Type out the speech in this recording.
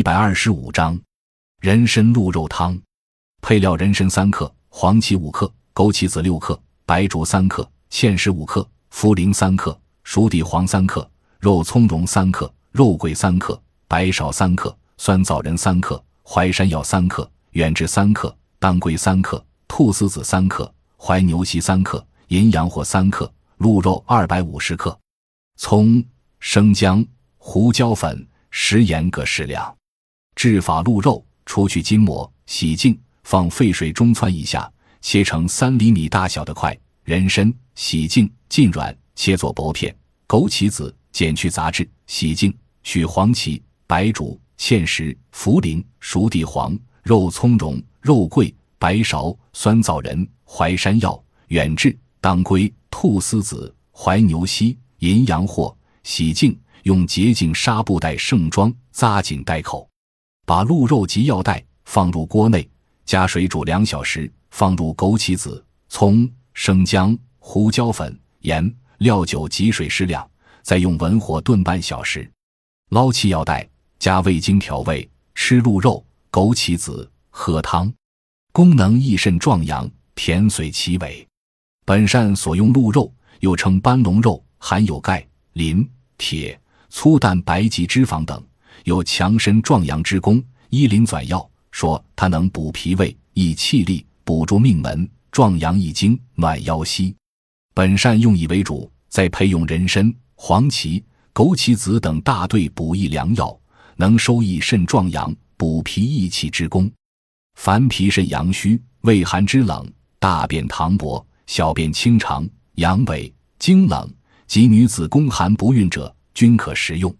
一百二十五章，人参鹿肉汤。配料：人参三克，黄芪五克，枸杞子六克，白术三克，芡实五克，茯苓三克，熟地黄三克，肉苁蓉三克，肉桂三克，白芍三克，酸枣仁三克，淮山药三克，远志三克，当归三克，菟丝子三克，怀牛膝三克，淫羊藿三克，鹿肉二百五十克，葱、生姜、胡椒粉、食盐各适量。制法：鹿肉除去筋膜，洗净，放沸水中汆一下，切成三厘米大小的块。人参洗净浸软，切作薄片。枸杞子剪去杂质，洗净取黄芪、白术、芡实、茯苓、熟地黄、肉苁蓉、肉桂、白芍、酸枣仁、淮山药、远志、当归、菟丝子、怀牛膝、淫羊藿，洗净，用洁净纱布袋盛装，扎紧袋口。把鹿肉及药袋放入锅内，加水煮两小时，放入枸杞子、葱、生姜、胡椒粉、盐。料酒及水适量，再用文火炖半小时，捞起药袋，加味精调味，吃鹿肉、枸杞子，喝汤。功能益肾壮阳，甜髓其尾。本膳所用鹿肉又称斑龙肉，含有钙、磷、铁、粗蛋白及脂肪等，有强身壮阳之功。医林纂要说它能补脾胃、益气力、补助命门、壮阳益精、暖腰膝。本善用以为主，再配用人参、黄芪、枸杞子等大队补益良药，能收益肾壮阳、补脾益气之功。凡脾肾阳虚、胃寒肢冷、大便溏薄、小便清长、阳痿、精冷及女子宫寒不孕者，均可食用。